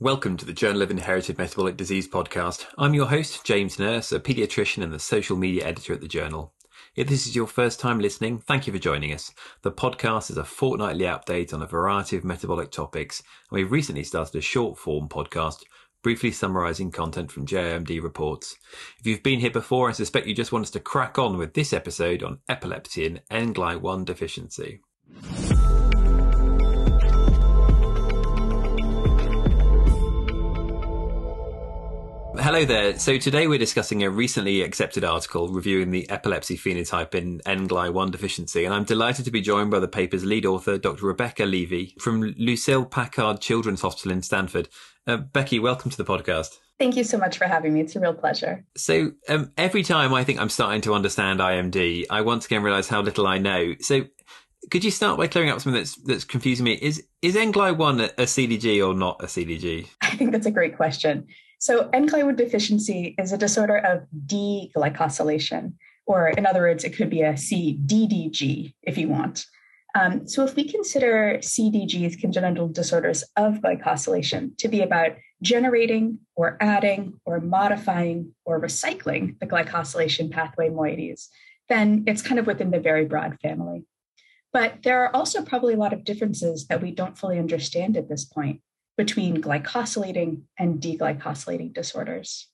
Welcome to the Journal of Inherited Metabolic Disease podcast. I'm your host, James Nurse, a paediatrician and the social media editor at the journal. If this is your first time listening, thank you for joining us. The podcast is a fortnightly update on a variety of metabolic topics, and we've recently started a short form podcast briefly summarizing content from JIMD reports. If you've been here before, I suspect you just want us to crack on with this episode on epilepsy and NGLY1 deficiency. Hello there. So today we're discussing a recently accepted article reviewing the epilepsy phenotype in NGLY1 deficiency, and I'm delighted to be joined by the paper's lead author, Dr. Rebecca Levy from Lucile Packard Children's Hospital in Stanford. Uh, Becky, welcome to the podcast. Thank you so much for having me. It's a real pleasure. So um, every time I think I'm starting to understand IMD, I once again realize how little I know. So could you start by clearing up something that's that's confusing me? Is is NGLY1 a, a CDG or not a CDG? I think that's a great question. So, NGLY1 deficiency is a disorder of D-glycosylation, or in other words, it could be a CDDG if you want. Um, so, if we consider CDGs, congenital disorders of glycosylation, to be about generating or adding or modifying or recycling the glycosylation pathway moieties, then it's kind of within the very broad family. But there are also probably a lot of differences that we don't fully understand at this point between glycosylating and deglycosylating disorders.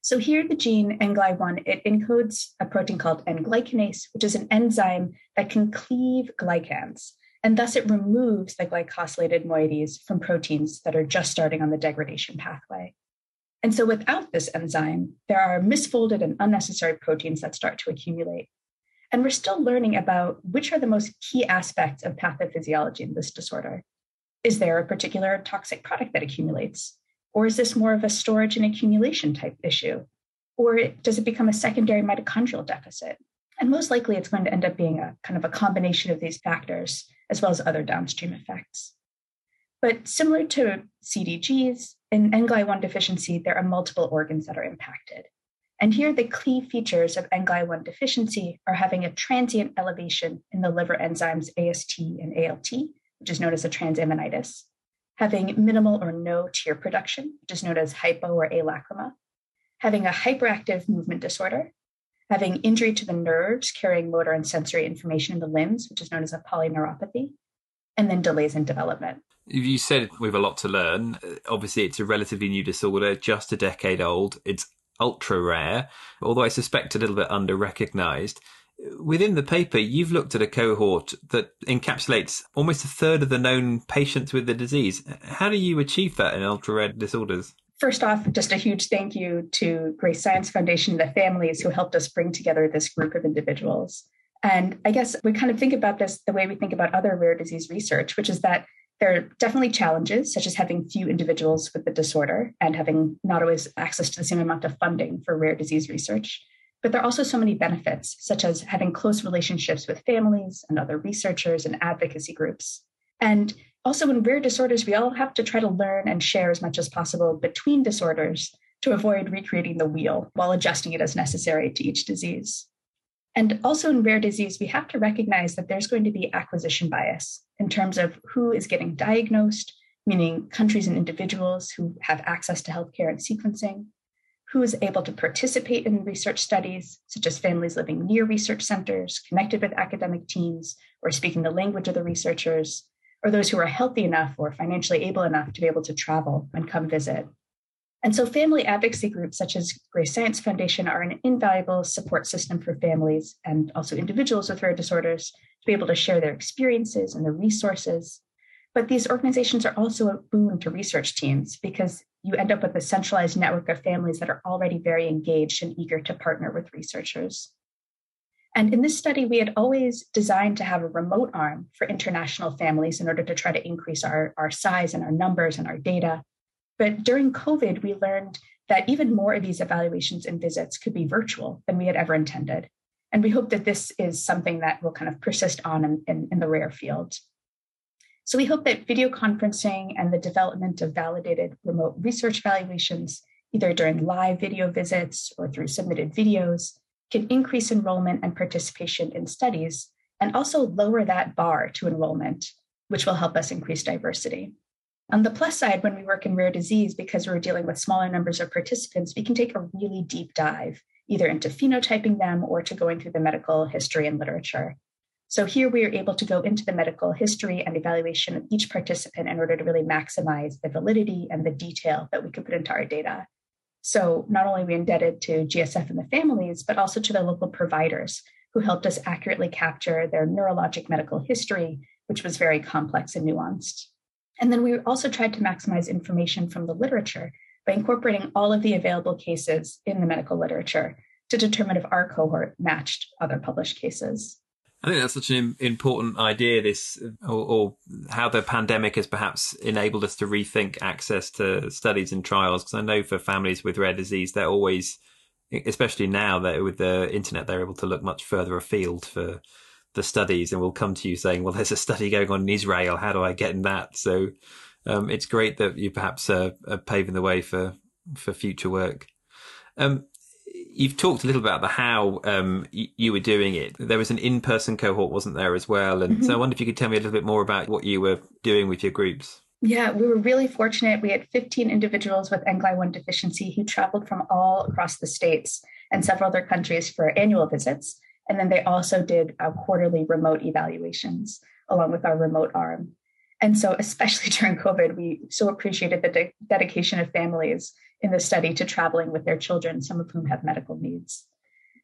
So here the gene NGLY1, it encodes a protein called N-glycanase, which is an enzyme that can cleave glycans. And thus it removes the glycosylated moieties from proteins that are just starting on the degradation pathway. And so without this enzyme, there are misfolded and unnecessary proteins that start to accumulate. And we're still learning about which are the most key aspects of pathophysiology in this disorder. Is there a particular toxic product that accumulates? Or is this more of a storage and accumulation type issue? Or does it become a secondary mitochondrial deficit? And most likely it's going to end up being a kind of a combination of these factors, as well as other downstream effects. But similar to CDGs, in NGLY1 deficiency, there are multiple organs that are impacted. And here, the key features of NGLY1 deficiency are having a transient elevation in the liver enzymes AST and ALT, which is known as a transaminitis, having minimal or no tear production, which is known as hypo or alacrima, having a hyperactive movement disorder, having injury to the nerves carrying motor and sensory information in the limbs, which is known as a polyneuropathy, and then delays in development. You said we have a lot to learn. Obviously, it's a relatively new disorder, just a decade old. It's ultra rare, although I suspect a little bit under recognized within the paper, you've looked at a cohort that encapsulates almost a third of the known patients with the disease. How do you achieve that in ultra rare disorders? First off, just a huge thank you to Grace Science Foundation and the families who helped us bring together this group of individuals. And I guess we kind of think about this the way we think about other rare disease research, which is that there are definitely challenges, such as having few individuals with the disorder and having not always access to the same amount of funding for rare disease research. But there are also so many benefits, such as having close relationships with families and other researchers and advocacy groups. And also in rare disorders, we all have to try to learn and share as much as possible between disorders to avoid recreating the wheel while adjusting it as necessary to each disease. And also in rare disease, we have to recognize that there's going to be acquisition bias in terms of who is getting diagnosed, meaning countries and individuals who have access to healthcare and sequencing, who is able to participate in research studies, such as families living near research centers, connected with academic teams, or speaking the language of the researchers, or those who are healthy enough or financially able enough to be able to travel and come visit. And so, family advocacy groups such as Grace Science Foundation are an invaluable support system for families and also individuals with rare disorders to be able to share their experiences and their resources. But these organizations are also a boon to research teams because you end up with a centralized network of families that are already very engaged and eager to partner with researchers. And in this study, we had always designed to have a remote arm for international families in order to try to increase our, our size and our numbers and our data. But during COVID, we learned that even more of these evaluations and visits could be virtual than we had ever intended. And we hope that this is something that will kind of persist on in, in, in the rare field. So we hope that video conferencing and the development of validated remote research evaluations, either during live video visits or through submitted videos, can increase enrollment and participation in studies and also lower that bar to enrollment, which will help us increase diversity. On the plus side, when we work in rare disease, because we're dealing with smaller numbers of participants, we can take a really deep dive, either into phenotyping them or to going through the medical history and literature. So here we are able to go into the medical history and evaluation of each participant in order to really maximize the validity and the detail that we could put into our data. So not only are we indebted to GSF and the families, but also to the local providers who helped us accurately capture their neurologic medical history, which was very complex and nuanced. And then we also tried to maximize information from the literature by incorporating all of the available cases in the medical literature to determine if our cohort matched other published cases. I think that's such an important idea. This, or, or, how the pandemic has perhaps enabled us to rethink access to studies and trials. Because I know for families with rare disease, they're always, especially now that with the internet, they're able to look much further afield for the studies and will come to you saying, well, there's a study going on in Israel. How do I get in that? So um, it's great that you perhaps uh, are paving the way for, for future work. Um, you've talked a little bit about the how um, y- you were doing it. There was an in-person cohort, wasn't there, as well? And mm-hmm. so I wonder if you could tell me a little bit more about what you were doing with your groups. Yeah, we were really fortunate. We had 15 individuals with NGLY1 deficiency who traveled from all across the states and several other countries for annual visits. And then they also did uh, quarterly remote evaluations along with our remote arm. And so, especially during COVID, we so appreciated the de- dedication of families in the study to traveling with their children, some of whom have medical needs.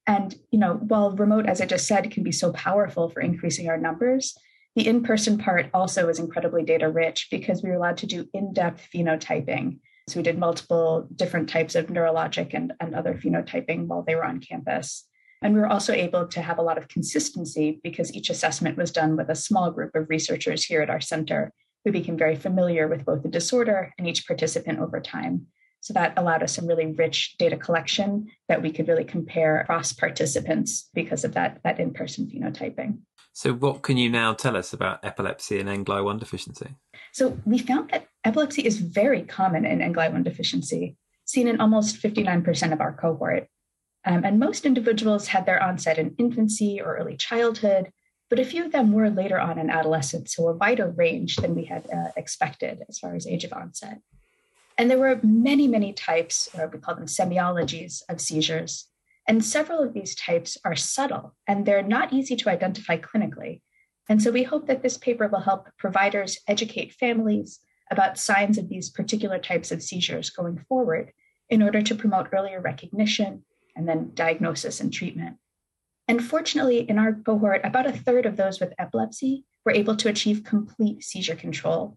And, you know, while remote, as I just said, can be so powerful for increasing our numbers, the in person part also is incredibly data rich because we were allowed to do in depth phenotyping. So we did multiple different types of neurologic and, and other phenotyping while they were on campus. And we were also able to have a lot of consistency because each assessment was done with a small group of researchers here at our center who became very familiar with both the disorder and each participant over time. So that allowed us some really rich data collection that we could really compare across participants because of that, that in-person phenotyping. So what can you now tell us about epilepsy and NGLY1 deficiency? So we found that epilepsy is very common in NGLY1 deficiency, seen in almost 59% of our cohort. Um, and most individuals had their onset in infancy or early childhood, but a few of them were later on in adolescence, so a wider range than we had uh, expected as far as age of onset. And there were many, many types, or we call them semiologies, of seizures. And several of these types are subtle and they're not easy to identify clinically. And so we hope that this paper will help providers educate families about signs of these particular types of seizures going forward in order to promote earlier recognition and then diagnosis and treatment. And fortunately, in our cohort, about a third of those with epilepsy were able to achieve complete seizure control.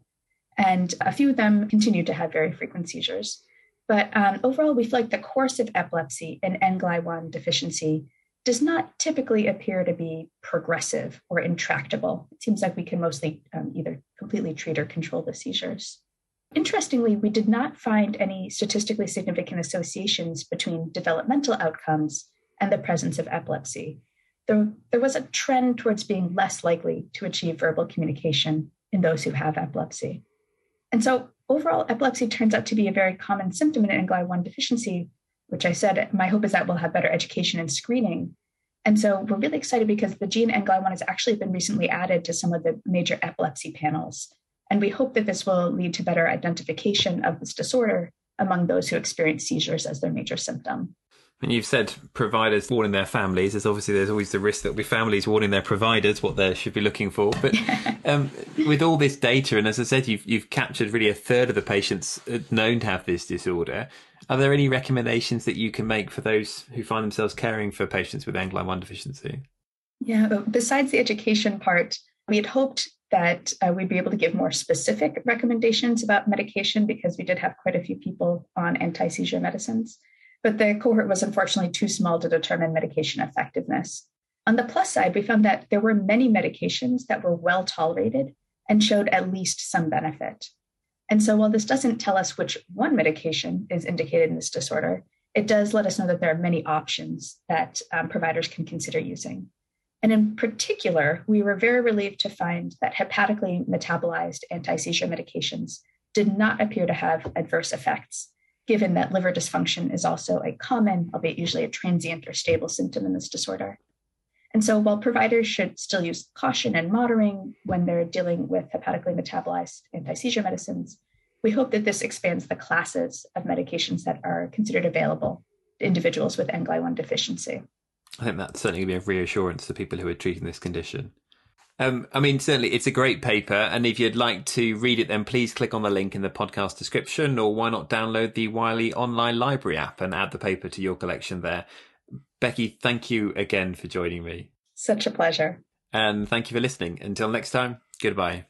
And a few of them continued to have very frequent seizures. But um, overall, we feel like the course of epilepsy in NGLY1 deficiency does not typically appear to be progressive or intractable. It seems like we can mostly um, either completely treat or control the seizures. Interestingly, we did not find any statistically significant associations between developmental outcomes and the presence of epilepsy. There, there was a trend towards being less likely to achieve verbal communication in those who have epilepsy. And so, overall, epilepsy turns out to be a very common symptom in NGLY1 deficiency, which I said my hope is that we'll have better education and screening. And so, we're really excited because the gene NGLY1 has actually been recently added to some of the major epilepsy panels. And we hope that this will lead to better identification of this disorder among those who experience seizures as their major symptom. And you've said providers warning their families. There's obviously there's always the risk that there'll be families warning their providers what they should be looking for. But um, with all this data, and as I said, you've you've captured really a third of the patients known to have this disorder. Are there any recommendations that you can make for those who find themselves caring for patients with NGLY1 deficiency? Yeah, besides the education part, we had hoped that uh, we'd be able to give more specific recommendations about medication because we did have quite a few people on anti seizure medicines. But the cohort was unfortunately too small to determine medication effectiveness. On the plus side, we found that there were many medications that were well tolerated and showed at least some benefit. And so, while this doesn't tell us which one medication is indicated in this disorder, it does let us know that there are many options that um, providers can consider using. And in particular, we were very relieved to find that hepatically metabolized anti seizure medications did not appear to have adverse effects, given that liver dysfunction is also a common, albeit usually a transient or stable symptom in this disorder. And so, while providers should still use caution and monitoring when they're dealing with hepatically metabolized anti seizure medicines, we hope that this expands the classes of medications that are considered available to individuals with NGLY1 deficiency. I think that's certainly going to be a reassurance to people who are treating this condition. Um, I mean, certainly it's a great paper. And if you'd like to read it, then please click on the link in the podcast description, or why not download the Wiley online library app and add the paper to your collection there. Becky, thank you again for joining me. Such a pleasure. And thank you for listening. Until next time, goodbye.